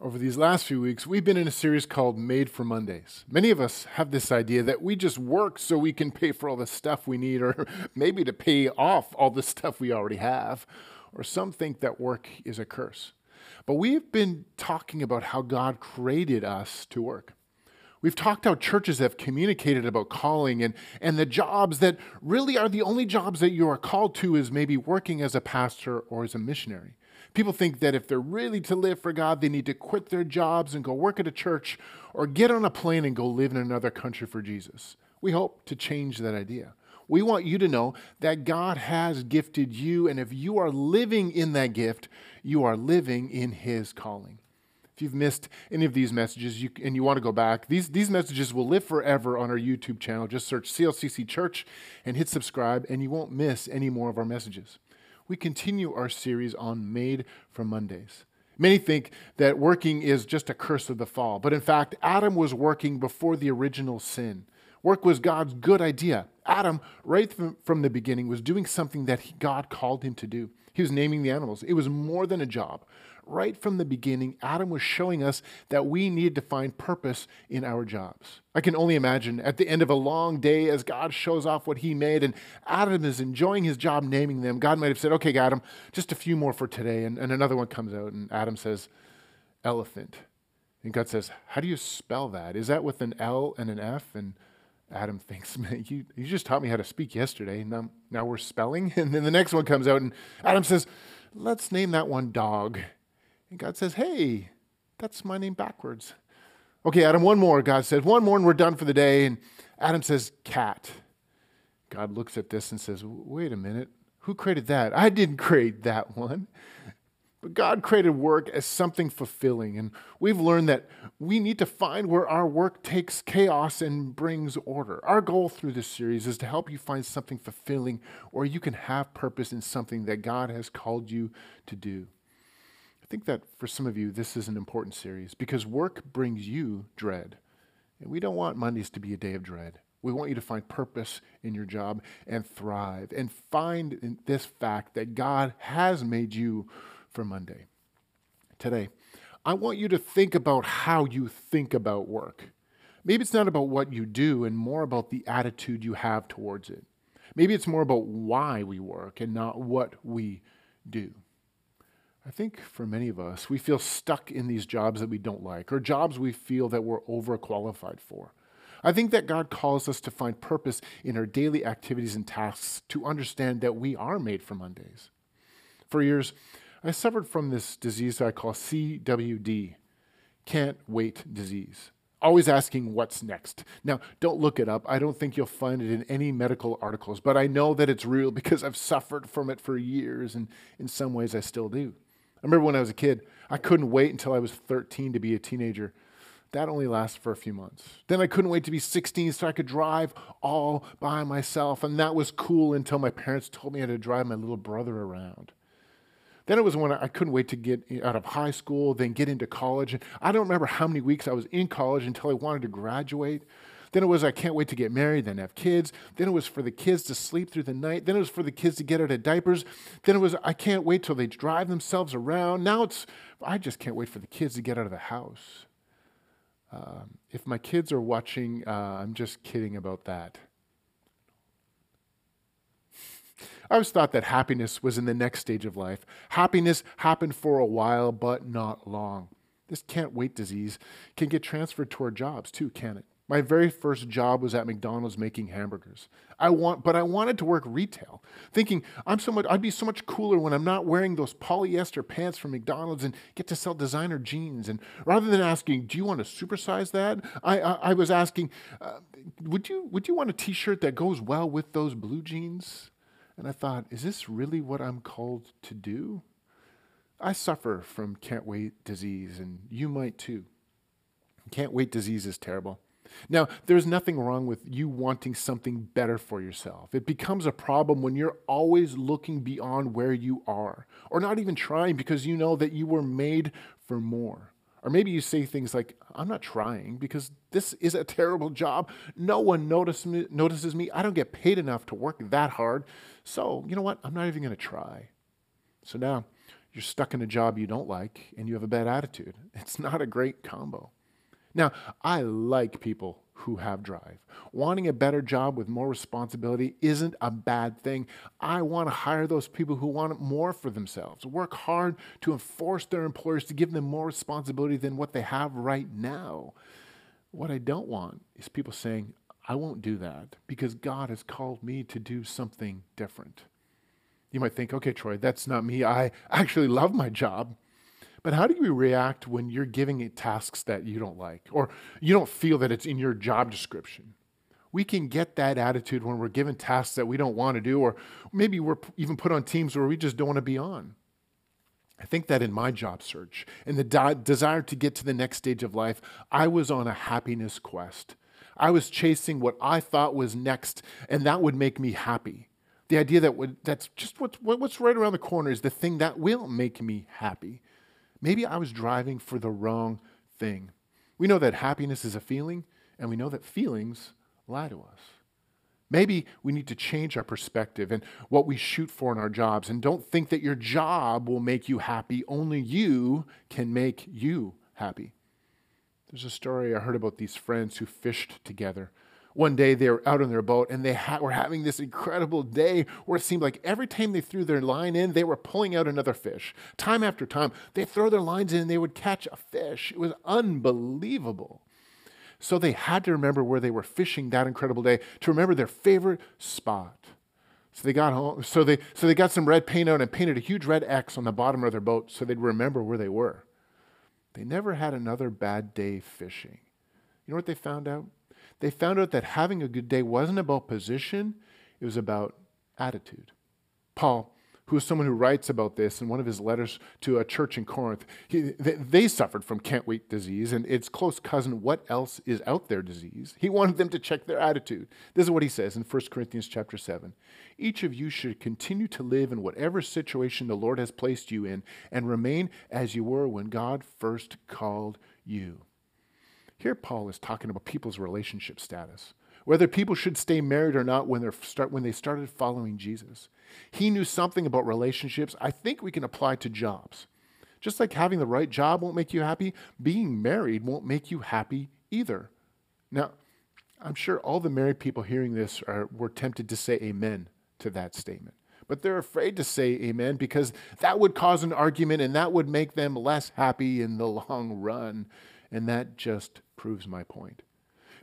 Over these last few weeks, we've been in a series called Made for Mondays. Many of us have this idea that we just work so we can pay for all the stuff we need, or maybe to pay off all the stuff we already have. Or some think that work is a curse. But we've been talking about how God created us to work. We've talked how churches have communicated about calling and, and the jobs that really are the only jobs that you are called to is maybe working as a pastor or as a missionary. People think that if they're really to live for God, they need to quit their jobs and go work at a church or get on a plane and go live in another country for Jesus. We hope to change that idea. We want you to know that God has gifted you, and if you are living in that gift, you are living in His calling. If you've missed any of these messages you, and you want to go back, these, these messages will live forever on our YouTube channel. Just search CLCC Church and hit subscribe, and you won't miss any more of our messages we continue our series on Made for Mondays. Many think that working is just a curse of the fall, but in fact, Adam was working before the original sin. Work was God's good idea. Adam, right from the beginning, was doing something that God called him to do. He was naming the animals. It was more than a job right from the beginning, Adam was showing us that we needed to find purpose in our jobs. I can only imagine at the end of a long day as God shows off what he made and Adam is enjoying his job naming them, God might have said, Okay, Adam, just a few more for today. And, and another one comes out, and Adam says, Elephant. And God says, How do you spell that? Is that with an L and an F? And Adam thinks, man, you, you just taught me how to speak yesterday. Now, now we're spelling. And then the next one comes out, and Adam says, let's name that one dog. And God says, Hey, that's my name backwards. Okay, Adam, one more. God says, One more and we're done for the day. And Adam says, Cat. God looks at this and says, Wait a minute. Who created that? I didn't create that one. But God created work as something fulfilling. And we've learned that we need to find where our work takes chaos and brings order. Our goal through this series is to help you find something fulfilling or you can have purpose in something that God has called you to do. Think that for some of you, this is an important series because work brings you dread. And we don't want Mondays to be a day of dread. We want you to find purpose in your job and thrive and find this fact that God has made you for Monday. Today, I want you to think about how you think about work. Maybe it's not about what you do and more about the attitude you have towards it. Maybe it's more about why we work and not what we do. I think for many of us, we feel stuck in these jobs that we don't like or jobs we feel that we're overqualified for. I think that God calls us to find purpose in our daily activities and tasks to understand that we are made for Mondays. For years, I suffered from this disease I call CWD, can't wait disease. Always asking what's next. Now, don't look it up. I don't think you'll find it in any medical articles, but I know that it's real because I've suffered from it for years, and in some ways I still do. I remember when I was a kid, I couldn't wait until I was 13 to be a teenager. That only lasted for a few months. Then I couldn't wait to be 16 so I could drive all by myself. And that was cool until my parents told me I had to drive my little brother around. Then it was when I couldn't wait to get out of high school, then get into college. And I don't remember how many weeks I was in college until I wanted to graduate. Then it was, I can't wait to get married, then have kids. Then it was for the kids to sleep through the night. Then it was for the kids to get out of diapers. Then it was, I can't wait till they drive themselves around. Now it's, I just can't wait for the kids to get out of the house. Um, if my kids are watching, uh, I'm just kidding about that. I always thought that happiness was in the next stage of life. Happiness happened for a while, but not long. This can't wait disease can get transferred to our jobs too, can it? My very first job was at McDonald's making hamburgers. I want, but I wanted to work retail, thinking I'm so much, I'd be so much cooler when I'm not wearing those polyester pants from McDonald's and get to sell designer jeans. And rather than asking, "Do you want to supersize that?" I, I, I was asking, uh, "Would you would you want a T-shirt that goes well with those blue jeans?" And I thought, "Is this really what I'm called to do?" I suffer from can't wait disease, and you might too. Can't wait disease is terrible. Now, there's nothing wrong with you wanting something better for yourself. It becomes a problem when you're always looking beyond where you are, or not even trying because you know that you were made for more. Or maybe you say things like, I'm not trying because this is a terrible job. No one notice me, notices me. I don't get paid enough to work that hard. So, you know what? I'm not even going to try. So now you're stuck in a job you don't like and you have a bad attitude. It's not a great combo. Now, I like people who have drive. Wanting a better job with more responsibility isn't a bad thing. I want to hire those people who want more for themselves, work hard to enforce their employers to give them more responsibility than what they have right now. What I don't want is people saying, I won't do that because God has called me to do something different. You might think, okay, Troy, that's not me. I actually love my job. But how do you react when you're giving it tasks that you don't like or you don't feel that it's in your job description? We can get that attitude when we're given tasks that we don't want to do, or maybe we're even put on teams where we just don't want to be on. I think that in my job search and the de- desire to get to the next stage of life, I was on a happiness quest. I was chasing what I thought was next, and that would make me happy. The idea that would, that's just what's, what's right around the corner is the thing that will make me happy. Maybe I was driving for the wrong thing. We know that happiness is a feeling, and we know that feelings lie to us. Maybe we need to change our perspective and what we shoot for in our jobs, and don't think that your job will make you happy. Only you can make you happy. There's a story I heard about these friends who fished together one day they were out on their boat and they ha- were having this incredible day where it seemed like every time they threw their line in, they were pulling out another fish. Time after time, they throw their lines in and they would catch a fish. It was unbelievable. So they had to remember where they were fishing that incredible day to remember their favorite spot. So they got home. So they so they got some red paint out and painted a huge red X on the bottom of their boat so they'd remember where they were. They never had another bad day fishing. You know what they found out? They found out that having a good day wasn't about position, it was about attitude. Paul, who is someone who writes about this in one of his letters to a church in Corinth, he, they, they, suffered from can't wait disease and its close cousin, what else is out there disease. He wanted them to check their attitude. This is what he says in 1 Corinthians chapter 7. Each of you should continue to live in whatever situation the Lord has placed you in and remain as you were when God first called you. Here, Paul is talking about people's relationship status, whether people should stay married or not when, start, when they started following Jesus. He knew something about relationships I think we can apply to jobs. Just like having the right job won't make you happy, being married won't make you happy either. Now, I'm sure all the married people hearing this are, were tempted to say amen to that statement. But they're afraid to say amen because that would cause an argument and that would make them less happy in the long run. And that just proves my point.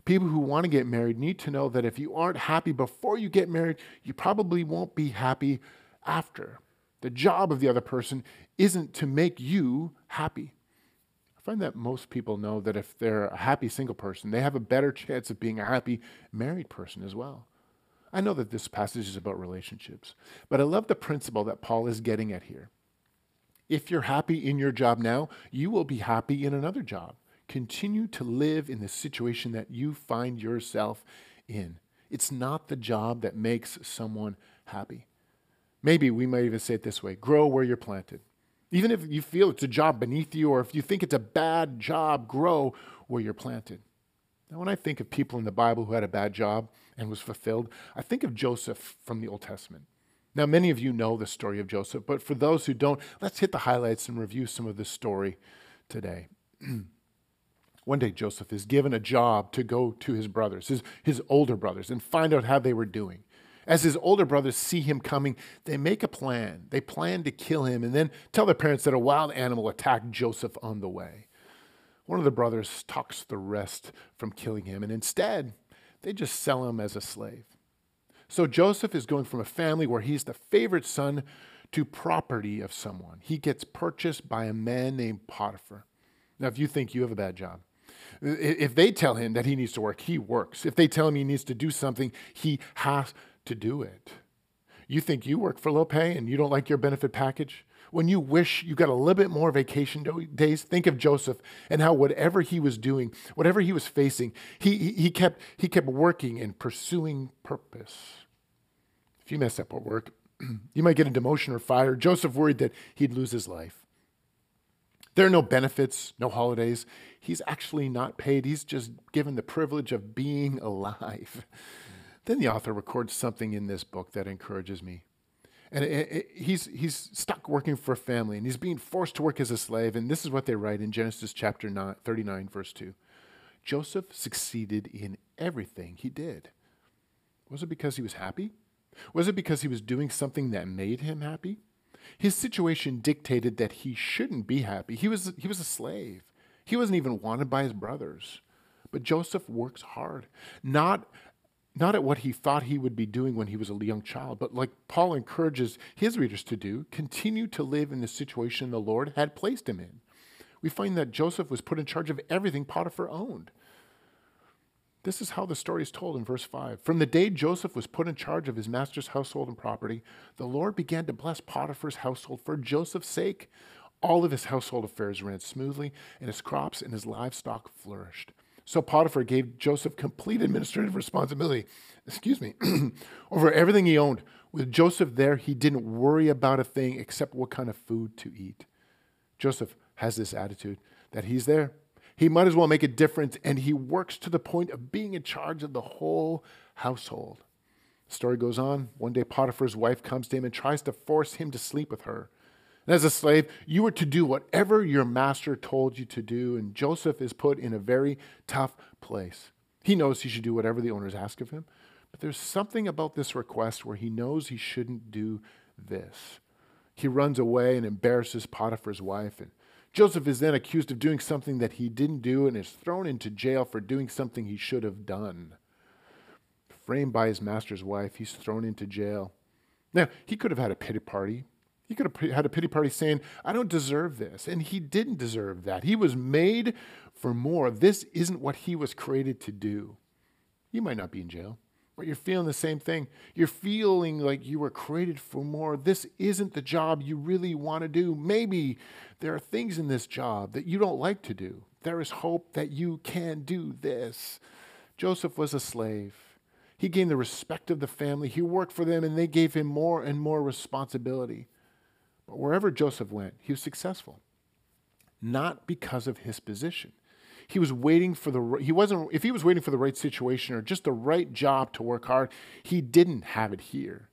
People who want to get married need to know that if you aren't happy before you get married, you probably won't be happy after. The job of the other person isn't to make you happy. I find that most people know that if they're a happy single person, they have a better chance of being a happy married person as well. I know that this passage is about relationships, but I love the principle that Paul is getting at here. If you're happy in your job now, you will be happy in another job continue to live in the situation that you find yourself in. It's not the job that makes someone happy. Maybe we might even say it this way grow where you're planted. Even if you feel it's a job beneath you, or if you think it's a bad job, grow where you're planted. Now, when I think of people in the Bible who had a bad job and was fulfilled, I think of Joseph from the Old Testament. Now, many of you know the story of Joseph, but for those who don't, let's hit the highlights and review some of the story today. One day, Joseph is given a job to go to his brothers, his, his older brothers, and find out how they were doing. As his older brothers see him coming, they make a plan. They plan to kill him and then tell their parents that a wild animal attacked Joseph on the way. One of the brothers talks the rest from killing him, and instead, they just sell him as a slave. So Joseph is going from a family where he's the favorite son to property of someone. He gets purchased by a man named Potiphar. Now, if you think you have a bad job, if they tell him that he needs to work, he works. If they tell him he needs to do something, he has to do it. You think you work for low pay and you don't like your benefit package? When you wish you got a little bit more vacation days, think of Joseph and how whatever he was doing, whatever he was facing, he, he, kept, he kept working and pursuing purpose. If you mess up at work, you might get a demotion or fired. Joseph worried that he'd lose his life. There are no benefits, no holidays. He's actually not paid. He's just given the privilege of being alive. Then the author records something in this book that encourages me. And it, it, he's, he's stuck working for a family and he's being forced to work as a slave. And this is what they write in Genesis chapter 9, 39, verse 2. Joseph succeeded in everything he did. Was it because he was happy? Was it because he was doing something that made him happy? His situation dictated that he shouldn't be happy. He was, he was a slave. He wasn't even wanted by his brothers. But Joseph works hard, not, not at what he thought he would be doing when he was a young child, but like Paul encourages his readers to do, continue to live in the situation the Lord had placed him in. We find that Joseph was put in charge of everything Potiphar owned. This is how the story is told in verse 5. From the day Joseph was put in charge of his master's household and property, the Lord began to bless Potiphar's household for Joseph's sake. All of his household affairs ran smoothly, and his crops and his livestock flourished. So Potiphar gave Joseph complete administrative responsibility, excuse me, over everything he owned. With Joseph there, he didn't worry about a thing except what kind of food to eat. Joseph has this attitude that he's there he might as well make a difference, and he works to the point of being in charge of the whole household. The story goes on. One day, Potiphar's wife comes to him and tries to force him to sleep with her. And as a slave, you were to do whatever your master told you to do, and Joseph is put in a very tough place. He knows he should do whatever the owners ask of him, but there's something about this request where he knows he shouldn't do this. He runs away and embarrasses Potiphar's wife, and Joseph is then accused of doing something that he didn't do and is thrown into jail for doing something he should have done. Framed by his master's wife, he's thrown into jail. Now, he could have had a pity party. He could have had a pity party saying, I don't deserve this. And he didn't deserve that. He was made for more. This isn't what he was created to do. You might not be in jail but you're feeling the same thing. You're feeling like you were created for more. This isn't the job you really want to do. Maybe there are things in this job that you don't like to do. There is hope that you can do this. Joseph was a slave. He gained the respect of the family. He worked for them, and they gave him more and more responsibility. But wherever Joseph went, he was successful, not because of his position he was waiting for the he wasn't if he was waiting for the right situation or just the right job to work hard he didn't have it here.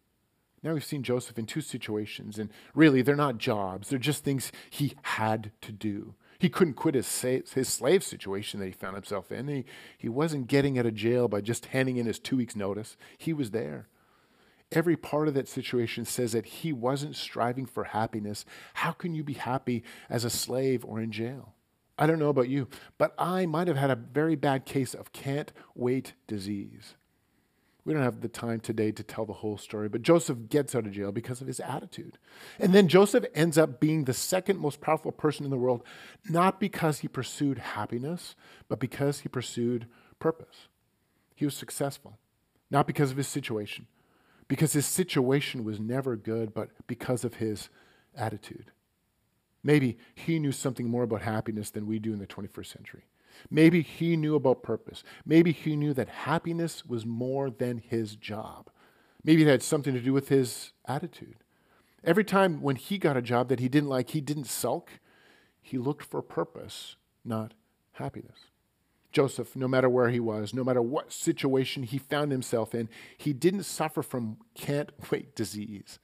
Now we've seen joseph in two situations and really they're not jobs they're just things he had to do. He couldn't quit his, his slave situation that he found himself in. He, he wasn't getting out of jail by just handing in his two weeks notice. He was there. Every part of that situation says that he wasn't striving for happiness. How can you be happy as a slave or in jail? I don't know about you, but I might have had a very bad case of can't wait disease. We don't have the time today to tell the whole story, but Joseph gets out of jail because of his attitude. And then Joseph ends up being the second most powerful person in the world, not because he pursued happiness, but because he pursued purpose. He was successful, not because of his situation, because his situation was never good, but because of his attitude. Maybe he knew something more about happiness than we do in the 21st century. Maybe he knew about purpose. Maybe he knew that happiness was more than his job. Maybe it had something to do with his attitude. Every time when he got a job that he didn't like, he didn't sulk. He looked for purpose, not happiness. Joseph, no matter where he was, no matter what situation he found himself in, he didn't suffer from can't wait disease.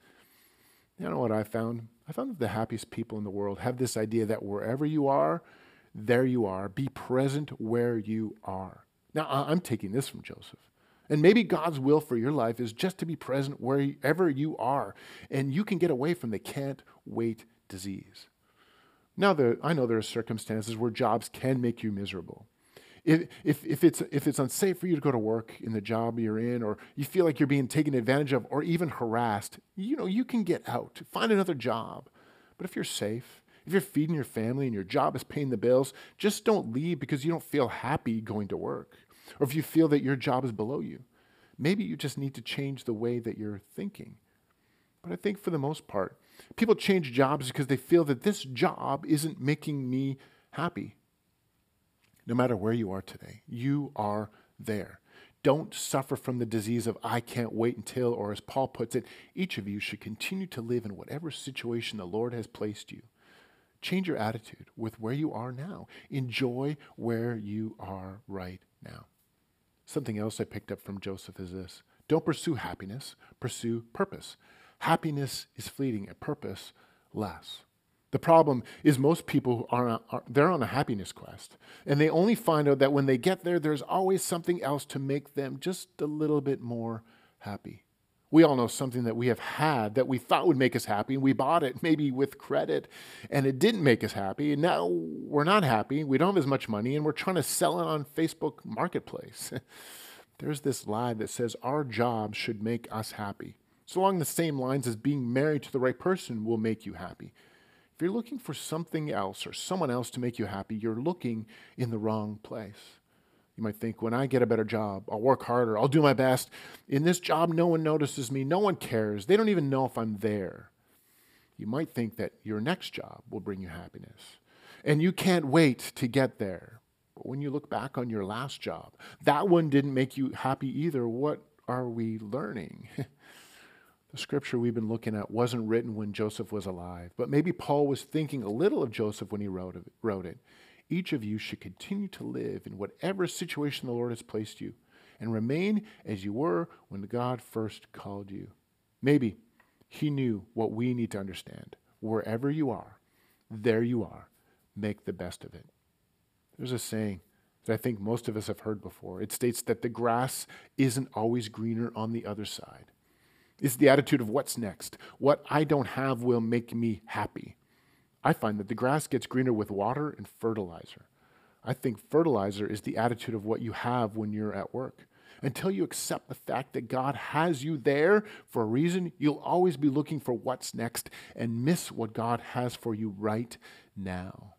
You know what I found? I found that the happiest people in the world have this idea that wherever you are, there you are. Be present where you are. Now, I'm taking this from Joseph. And maybe God's will for your life is just to be present wherever you are, and you can get away from the can't wait disease. Now, there, I know there are circumstances where jobs can make you miserable if, if, if, it's, if it's unsafe for you to go to work in the job you're in, or you feel like you're being taken advantage of, or even harassed, you know, you can get out, find another job. But if you're safe, if you're feeding your family and your job is paying the bills, just don't leave because you don't feel happy going to work. Or if you feel that your job is below you, maybe you just need to change the way that you're thinking. But I think for the most part, people change jobs because they feel that this job isn't making me happy no matter where you are today. You are there. Don't suffer from the disease of I can't wait until, or as Paul puts it, each of you should continue to live in whatever situation the Lord has placed you. Change your attitude with where you are now. Enjoy where you are right now. Something else I picked up from Joseph is this don't pursue happiness, pursue purpose. Happiness is fleeting, a purpose less. The problem is most people are, are, they're on a happiness quest and they only find out that when they get there there's always something else to make them just a little bit more happy. We all know something that we have had that we thought would make us happy and we bought it maybe with credit and it didn't make us happy and now we're not happy. We don't have as much money and we're trying to sell it on Facebook Marketplace. there's this lie that says our job should make us happy. So along the same lines as being married to the right person will make you happy. If you're looking for something else or someone else to make you happy, you're looking in the wrong place. You might think, when I get a better job, I'll work harder, I'll do my best. In this job, no one notices me, no one cares, they don't even know if I'm there. You might think that your next job will bring you happiness, and you can't wait to get there. But when you look back on your last job, that one didn't make you happy either. What are we learning? the scripture we've been looking at wasn't written when Joseph was alive, but maybe Paul was thinking a little of Joseph when he wrote it. Wrote it. Each of you should continue to live in whatever situation the Lord has placed you and remain as you were when God first called you. Maybe he knew what we need to understand. Wherever you are, there you are. Make the best of it. There's a saying that I think most of us have heard before. It states that the grass isn't always greener on the other side. It's the attitude of what's next. What I don't have will make me happy. I find that the grass gets greener with water and fertilizer. I think fertilizer is the attitude of what you have when you're at work. Until you accept the fact that God has you there for a reason, you'll always be looking for what's next and miss what God has for you right now.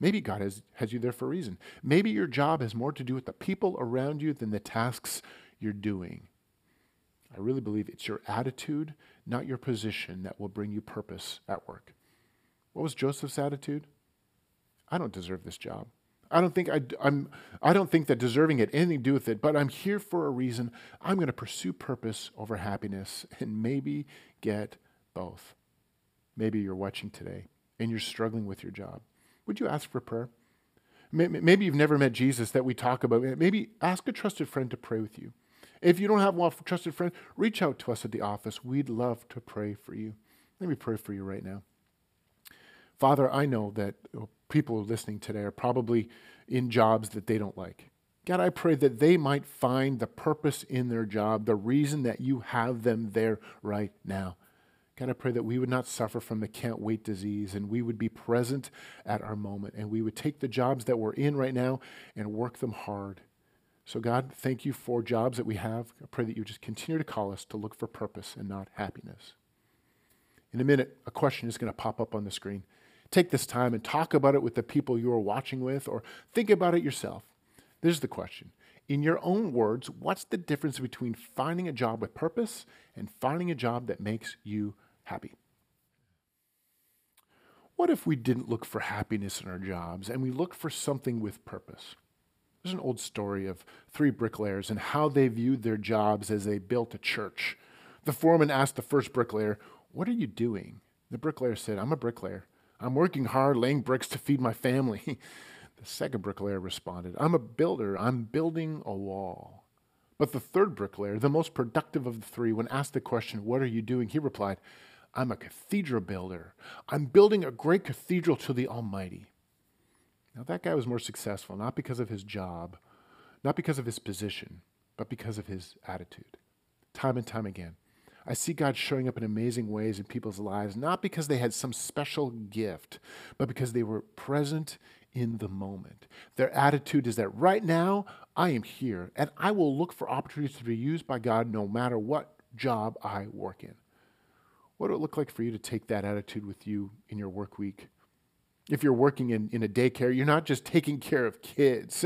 Maybe God has, has you there for a reason. Maybe your job has more to do with the people around you than the tasks you're doing. I really believe it's your attitude, not your position, that will bring you purpose at work. What was Joseph's attitude? I don't deserve this job. I don't think I, I'm, I don't think that deserving it anything to do with it, but I'm here for a reason. I'm going to pursue purpose over happiness and maybe get both. Maybe you're watching today and you're struggling with your job. Would you ask for prayer? Maybe you've never met Jesus that we talk about. Maybe ask a trusted friend to pray with you. If you don't have one trusted friend, reach out to us at the office. We'd love to pray for you. Let me pray for you right now. Father, I know that uh, people listening today are probably in jobs that they don't like. God, I pray that they might find the purpose in their job, the reason that you have them there right now. God, I pray that we would not suffer from the can't wait disease and we would be present at our moment and we would take the jobs that we're in right now and work them hard. So, God, thank you for jobs that we have. I pray that you just continue to call us to look for purpose and not happiness. In a minute, a question is going to pop up on the screen. Take this time and talk about it with the people you are watching with, or think about it yourself. This is the question. In your own words, what's the difference between finding a job with purpose and finding a job that makes you happy? What if we didn't look for happiness in our jobs and we looked for something with purpose? There's an old story of three bricklayers and how they viewed their jobs as they built a church. The foreman asked the first bricklayer, What are you doing? The bricklayer said, I'm a bricklayer. I'm working hard laying bricks to feed my family. the second bricklayer responded, I'm a builder. I'm building a wall. But the third bricklayer, the most productive of the three, when asked the question, What are you doing? he replied, I'm a cathedral builder. I'm building a great cathedral to the Almighty. Now, that guy was more successful, not because of his job, not because of his position, but because of his attitude. Time and time again. I see God showing up in amazing ways in people's lives, not because they had some special gift, but because they were present in the moment. Their attitude is that right now, I am here, and I will look for opportunities to be used by God no matter what job I work in. What would it look like for you to take that attitude with you in your work week? If you're working in, in a daycare, you're not just taking care of kids,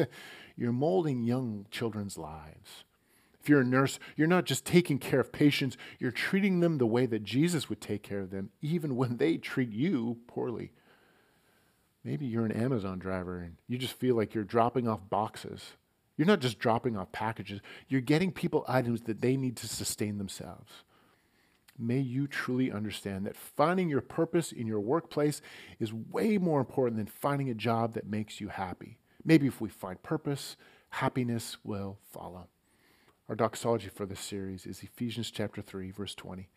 you're molding young children's lives. If you're a nurse, you're not just taking care of patients, you're treating them the way that Jesus would take care of them, even when they treat you poorly. Maybe you're an Amazon driver and you just feel like you're dropping off boxes. You're not just dropping off packages, you're getting people items that they need to sustain themselves may you truly understand that finding your purpose in your workplace is way more important than finding a job that makes you happy. Maybe if we find purpose, happiness will follow. Our doxology for this series is Ephesians chapter 3 verse 20.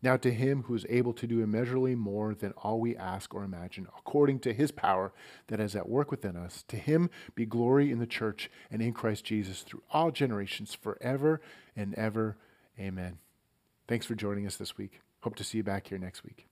Now to him who is able to do immeasurably more than all we ask or imagine, according to his power that is at work within us, to him be glory in the church and in Christ Jesus through all generations forever and ever. Amen. Thanks for joining us this week. Hope to see you back here next week.